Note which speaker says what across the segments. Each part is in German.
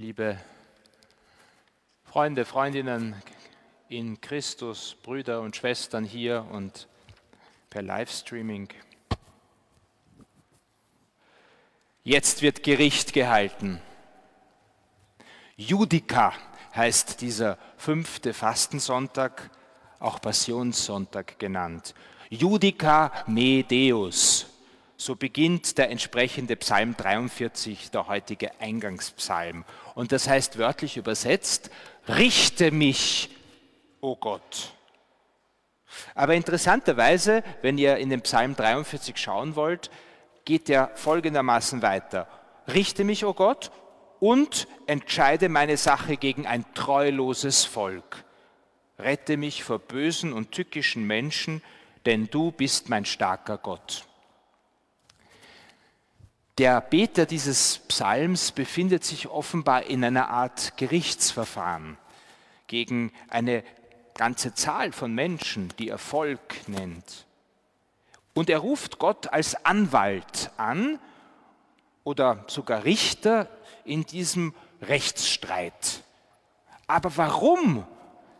Speaker 1: liebe Freunde, Freundinnen in Christus, Brüder und Schwestern hier und per Livestreaming. Jetzt wird Gericht gehalten. Judika heißt dieser fünfte Fastensonntag, auch Passionssonntag genannt. Judica me Deus. So beginnt der entsprechende Psalm 43, der heutige Eingangspsalm. Und das heißt wörtlich übersetzt, richte mich, o oh Gott. Aber interessanterweise, wenn ihr in den Psalm 43 schauen wollt, geht er folgendermaßen weiter. Richte mich, o oh Gott, und entscheide meine Sache gegen ein treuloses Volk. Rette mich vor bösen und tückischen Menschen, denn du bist mein starker Gott. Der Beter dieses Psalms befindet sich offenbar in einer Art Gerichtsverfahren gegen eine ganze Zahl von Menschen, die er Volk nennt. Und er ruft Gott als Anwalt an oder sogar Richter in diesem Rechtsstreit. Aber warum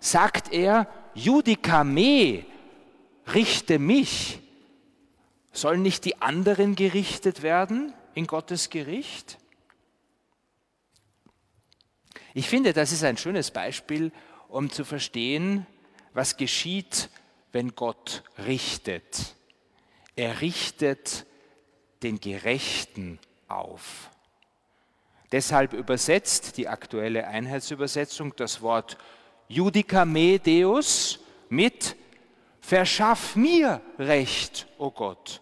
Speaker 1: sagt er, Judica me, richte mich? Sollen nicht die anderen gerichtet werden? In Gottes Gericht? Ich finde, das ist ein schönes Beispiel, um zu verstehen, was geschieht, wenn Gott richtet. Er richtet den Gerechten auf. Deshalb übersetzt die aktuelle Einheitsübersetzung das Wort Judica me Deus mit Verschaff mir Recht, o oh Gott,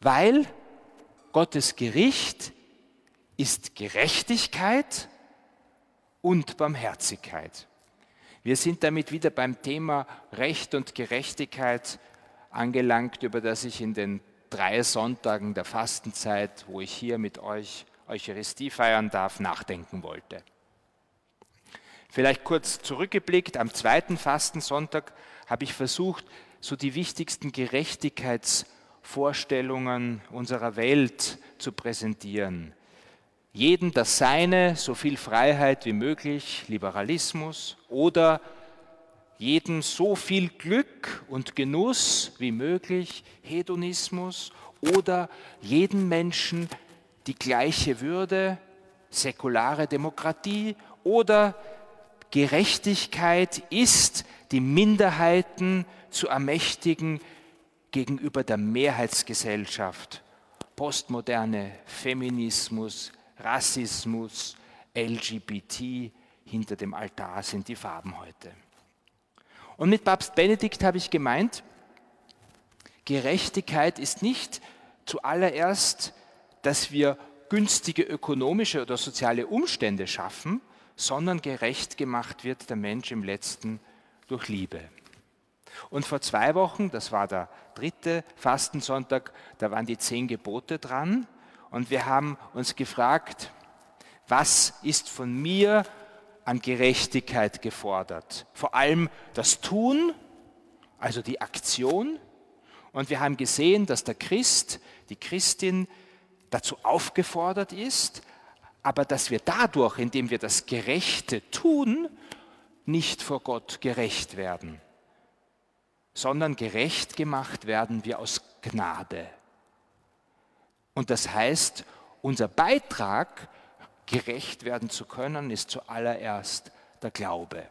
Speaker 1: weil Gottes Gericht ist Gerechtigkeit und Barmherzigkeit. Wir sind damit wieder beim Thema Recht und Gerechtigkeit angelangt, über das ich in den drei Sonntagen der Fastenzeit, wo ich hier mit euch Eucharistie feiern darf, nachdenken wollte. Vielleicht kurz zurückgeblickt, am zweiten Fastensonntag habe ich versucht, so die wichtigsten Gerechtigkeits- Vorstellungen unserer Welt zu präsentieren. Jeden das Seine, so viel Freiheit wie möglich, Liberalismus oder jeden so viel Glück und Genuss wie möglich, Hedonismus oder jeden Menschen die gleiche Würde, säkulare Demokratie oder Gerechtigkeit ist, die Minderheiten zu ermächtigen, gegenüber der Mehrheitsgesellschaft. Postmoderne, Feminismus, Rassismus, LGBT, hinter dem Altar sind die Farben heute. Und mit Papst Benedikt habe ich gemeint, Gerechtigkeit ist nicht zuallererst, dass wir günstige ökonomische oder soziale Umstände schaffen, sondern gerecht gemacht wird der Mensch im letzten durch Liebe. Und vor zwei Wochen, das war der dritte Fastensonntag, da waren die zehn Gebote dran und wir haben uns gefragt, was ist von mir an Gerechtigkeit gefordert? Vor allem das Tun, also die Aktion. Und wir haben gesehen, dass der Christ, die Christin dazu aufgefordert ist, aber dass wir dadurch, indem wir das Gerechte tun, nicht vor Gott gerecht werden sondern gerecht gemacht werden wir aus Gnade. Und das heißt, unser Beitrag, gerecht werden zu können, ist zuallererst der Glaube.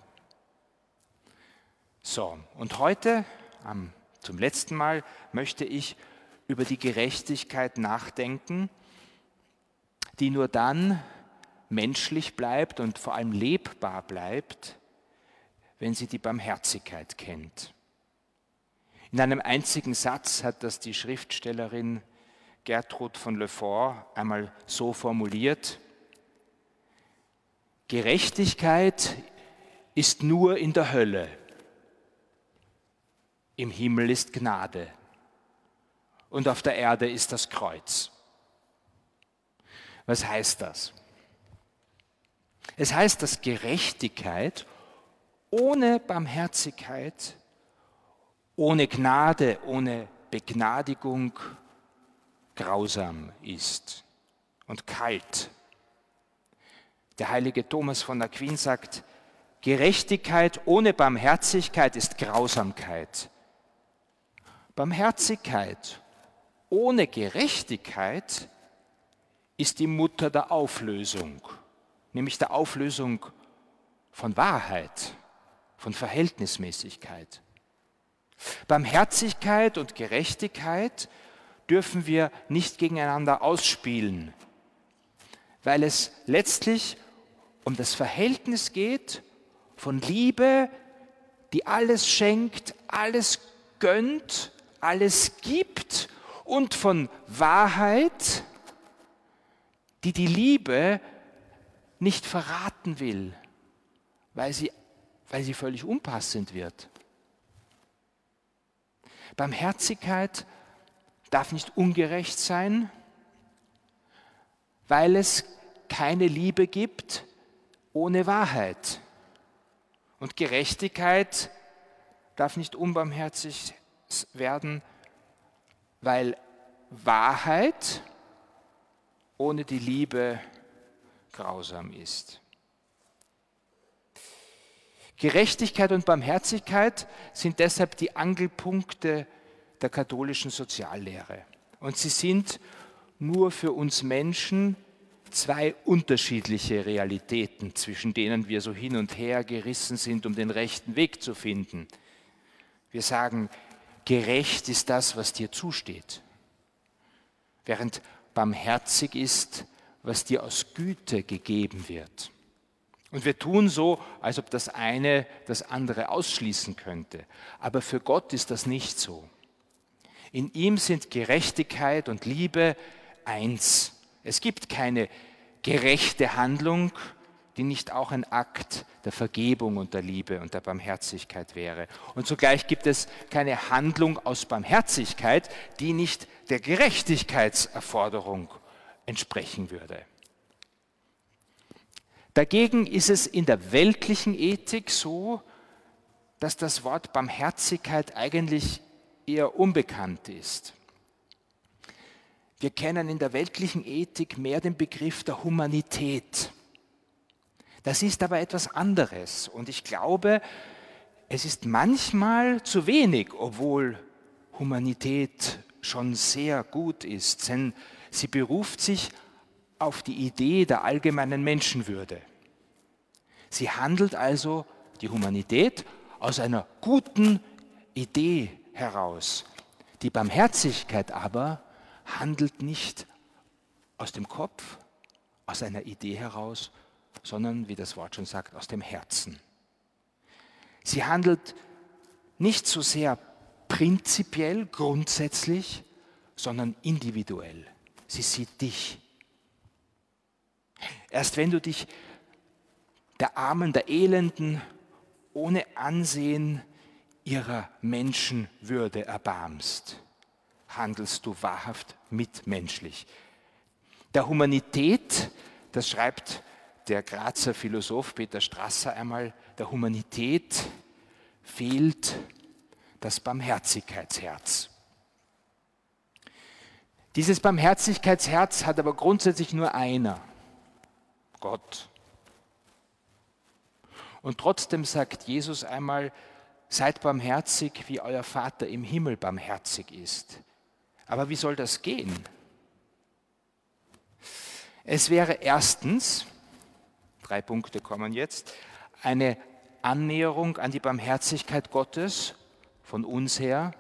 Speaker 1: So, und heute, zum letzten Mal, möchte ich über die Gerechtigkeit nachdenken, die nur dann menschlich bleibt und vor allem lebbar bleibt, wenn sie die Barmherzigkeit kennt. In einem einzigen Satz hat das die Schriftstellerin Gertrud von Le Fort einmal so formuliert. Gerechtigkeit ist nur in der Hölle. Im Himmel ist Gnade und auf der Erde ist das Kreuz. Was heißt das? Es heißt, dass Gerechtigkeit ohne Barmherzigkeit ohne Gnade, ohne Begnadigung grausam ist und kalt. Der heilige Thomas von Aquin sagt, Gerechtigkeit ohne Barmherzigkeit ist Grausamkeit. Barmherzigkeit ohne Gerechtigkeit ist die Mutter der Auflösung, nämlich der Auflösung von Wahrheit, von Verhältnismäßigkeit. Barmherzigkeit und Gerechtigkeit dürfen wir nicht gegeneinander ausspielen, weil es letztlich um das Verhältnis geht von Liebe, die alles schenkt, alles gönnt, alles gibt und von Wahrheit, die die Liebe nicht verraten will, weil sie, weil sie völlig unpassend wird. Barmherzigkeit darf nicht ungerecht sein, weil es keine Liebe gibt ohne Wahrheit. Und Gerechtigkeit darf nicht unbarmherzig werden, weil Wahrheit ohne die Liebe grausam ist. Gerechtigkeit und Barmherzigkeit sind deshalb die Angelpunkte der katholischen Soziallehre. Und sie sind nur für uns Menschen zwei unterschiedliche Realitäten, zwischen denen wir so hin und her gerissen sind, um den rechten Weg zu finden. Wir sagen, gerecht ist das, was dir zusteht, während barmherzig ist, was dir aus Güte gegeben wird. Und wir tun so, als ob das eine das andere ausschließen könnte. Aber für Gott ist das nicht so. In ihm sind Gerechtigkeit und Liebe eins. Es gibt keine gerechte Handlung, die nicht auch ein Akt der Vergebung und der Liebe und der Barmherzigkeit wäre. Und zugleich gibt es keine Handlung aus Barmherzigkeit, die nicht der Gerechtigkeitserforderung entsprechen würde. Dagegen ist es in der weltlichen Ethik so, dass das Wort Barmherzigkeit eigentlich eher unbekannt ist. Wir kennen in der weltlichen Ethik mehr den Begriff der Humanität. Das ist aber etwas anderes und ich glaube, es ist manchmal zu wenig, obwohl Humanität schon sehr gut ist, denn sie beruft sich auf die Idee der allgemeinen Menschenwürde. Sie handelt also die Humanität aus einer guten Idee heraus. Die Barmherzigkeit aber handelt nicht aus dem Kopf, aus einer Idee heraus, sondern, wie das Wort schon sagt, aus dem Herzen. Sie handelt nicht so sehr prinzipiell, grundsätzlich, sondern individuell. Sie sieht dich. Erst wenn du dich der Armen, der Elenden ohne Ansehen ihrer Menschenwürde erbarmst, handelst du wahrhaft mitmenschlich. Der Humanität, das schreibt der Grazer Philosoph Peter Strasser einmal, der Humanität fehlt das Barmherzigkeitsherz. Dieses Barmherzigkeitsherz hat aber grundsätzlich nur einer, Gott. Und trotzdem sagt Jesus einmal, seid barmherzig, wie euer Vater im Himmel barmherzig ist. Aber wie soll das gehen? Es wäre erstens, drei Punkte kommen jetzt, eine Annäherung an die Barmherzigkeit Gottes von uns her,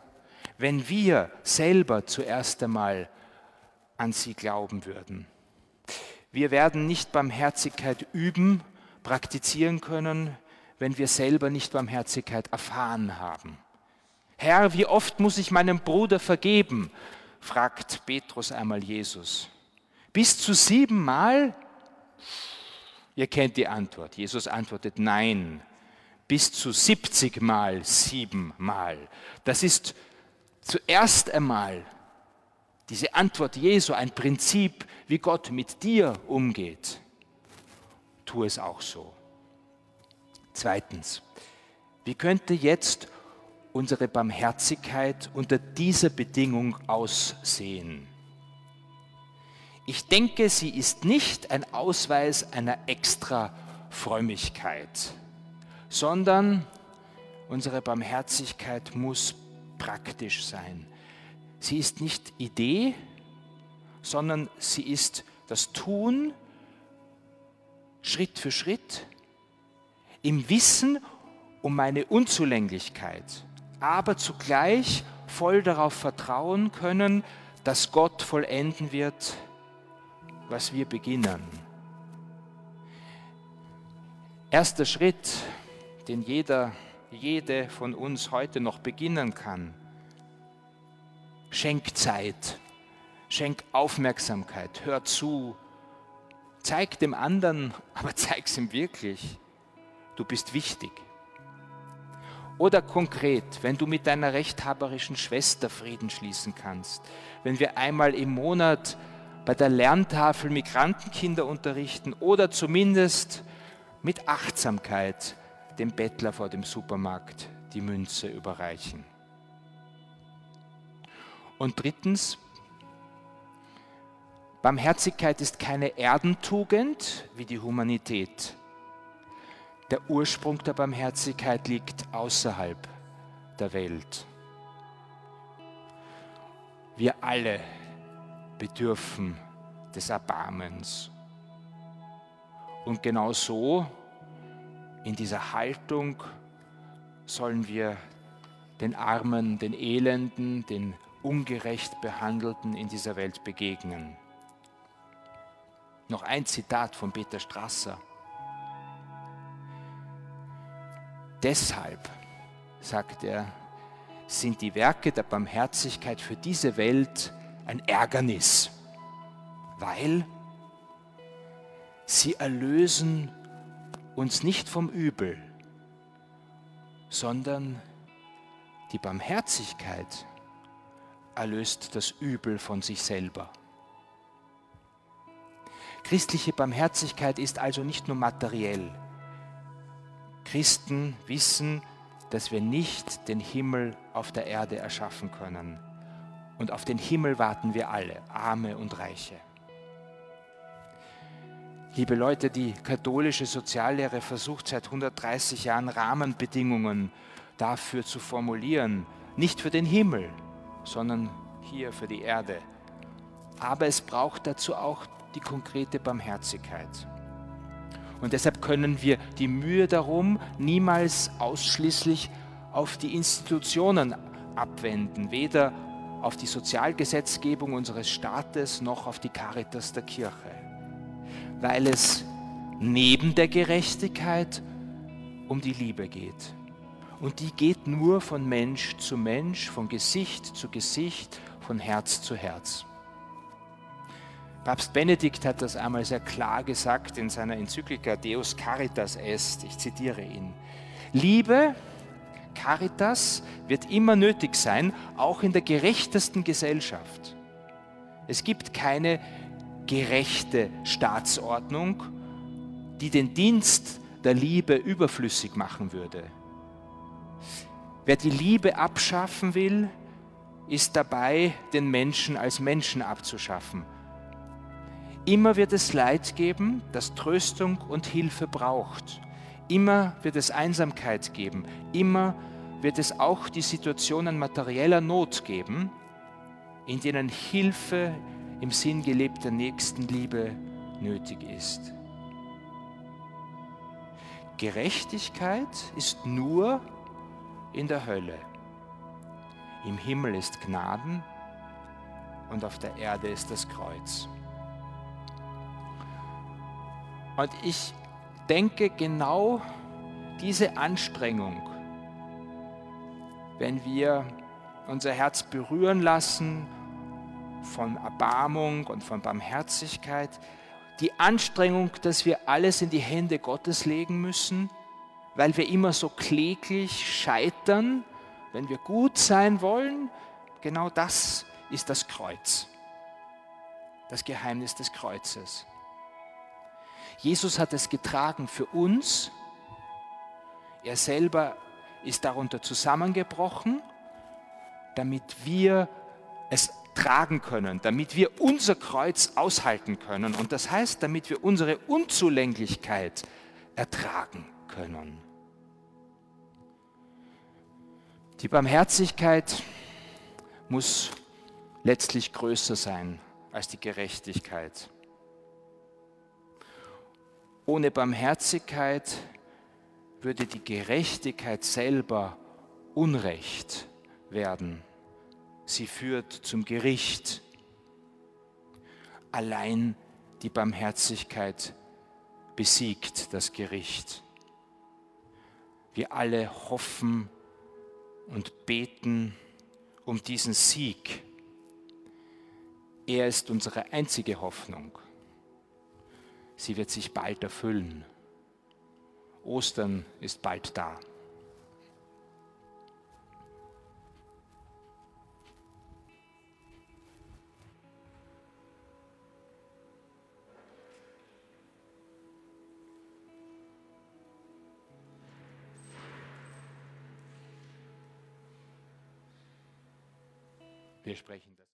Speaker 1: wenn wir selber zuerst einmal an sie glauben würden. Wir werden nicht Barmherzigkeit üben, praktizieren können, wenn wir selber nicht Barmherzigkeit erfahren haben. Herr, wie oft muss ich meinem Bruder vergeben? fragt Petrus einmal Jesus. Bis zu siebenmal? Ihr kennt die Antwort. Jesus antwortet nein. Bis zu 70 Mal siebenmal. Das ist zuerst einmal diese Antwort Jesu ein Prinzip, wie Gott mit dir umgeht. Tu es auch so. Zweitens, wie könnte jetzt unsere Barmherzigkeit unter dieser Bedingung aussehen? Ich denke, sie ist nicht ein Ausweis einer extra Frömmigkeit, sondern unsere Barmherzigkeit muss praktisch sein. Sie ist nicht Idee, sondern sie ist das Tun Schritt für Schritt im Wissen um meine Unzulänglichkeit, aber zugleich voll darauf vertrauen können, dass Gott vollenden wird, was wir beginnen. Erster Schritt, den jeder, jede von uns heute noch beginnen kann. Schenk Zeit, schenk Aufmerksamkeit, hör zu, zeig dem anderen, aber zeig es ihm wirklich. Du bist wichtig. Oder konkret, wenn du mit deiner rechthaberischen Schwester Frieden schließen kannst, wenn wir einmal im Monat bei der Lerntafel Migrantenkinder unterrichten oder zumindest mit Achtsamkeit dem Bettler vor dem Supermarkt die Münze überreichen. Und drittens, Barmherzigkeit ist keine Erdentugend wie die Humanität. Der Ursprung der Barmherzigkeit liegt außerhalb der Welt. Wir alle bedürfen des Erbarmens. Und genau so, in dieser Haltung, sollen wir den Armen, den Elenden, den ungerecht Behandelten in dieser Welt begegnen. Noch ein Zitat von Peter Strasser. Deshalb, sagt er, sind die Werke der Barmherzigkeit für diese Welt ein Ärgernis, weil sie erlösen uns nicht vom Übel, sondern die Barmherzigkeit erlöst das Übel von sich selber. Christliche Barmherzigkeit ist also nicht nur materiell. Christen wissen, dass wir nicht den Himmel auf der Erde erschaffen können. Und auf den Himmel warten wir alle, Arme und Reiche. Liebe Leute, die katholische Soziallehre versucht seit 130 Jahren Rahmenbedingungen dafür zu formulieren. Nicht für den Himmel, sondern hier für die Erde. Aber es braucht dazu auch die konkrete Barmherzigkeit. Und deshalb können wir die Mühe darum niemals ausschließlich auf die Institutionen abwenden, weder auf die Sozialgesetzgebung unseres Staates noch auf die Caritas der Kirche, weil es neben der Gerechtigkeit um die Liebe geht. Und die geht nur von Mensch zu Mensch, von Gesicht zu Gesicht, von Herz zu Herz. Papst Benedikt hat das einmal sehr klar gesagt in seiner Enzyklika Deus Caritas Est. Ich zitiere ihn. Liebe, Caritas, wird immer nötig sein, auch in der gerechtesten Gesellschaft. Es gibt keine gerechte Staatsordnung, die den Dienst der Liebe überflüssig machen würde. Wer die Liebe abschaffen will, ist dabei, den Menschen als Menschen abzuschaffen Immer wird es Leid geben, das Tröstung und Hilfe braucht. Immer wird es Einsamkeit geben. Immer wird es auch die Situationen materieller Not geben, in denen Hilfe im Sinn gelebter Nächstenliebe nötig ist. Gerechtigkeit ist nur in der Hölle. Im Himmel ist Gnaden und auf der Erde ist das Kreuz. Und ich denke genau diese Anstrengung, wenn wir unser Herz berühren lassen von Erbarmung und von Barmherzigkeit, die Anstrengung, dass wir alles in die Hände Gottes legen müssen, weil wir immer so kläglich scheitern, wenn wir gut sein wollen, genau das ist das Kreuz, das Geheimnis des Kreuzes. Jesus hat es getragen für uns. Er selber ist darunter zusammengebrochen, damit wir es tragen können, damit wir unser Kreuz aushalten können. Und das heißt, damit wir unsere Unzulänglichkeit ertragen können. Die Barmherzigkeit muss letztlich größer sein als die Gerechtigkeit. Ohne Barmherzigkeit würde die Gerechtigkeit selber Unrecht werden. Sie führt zum Gericht. Allein die Barmherzigkeit besiegt das Gericht. Wir alle hoffen und beten um diesen Sieg. Er ist unsere einzige Hoffnung. Sie wird sich bald erfüllen. Ostern ist bald da. Wir sprechen das.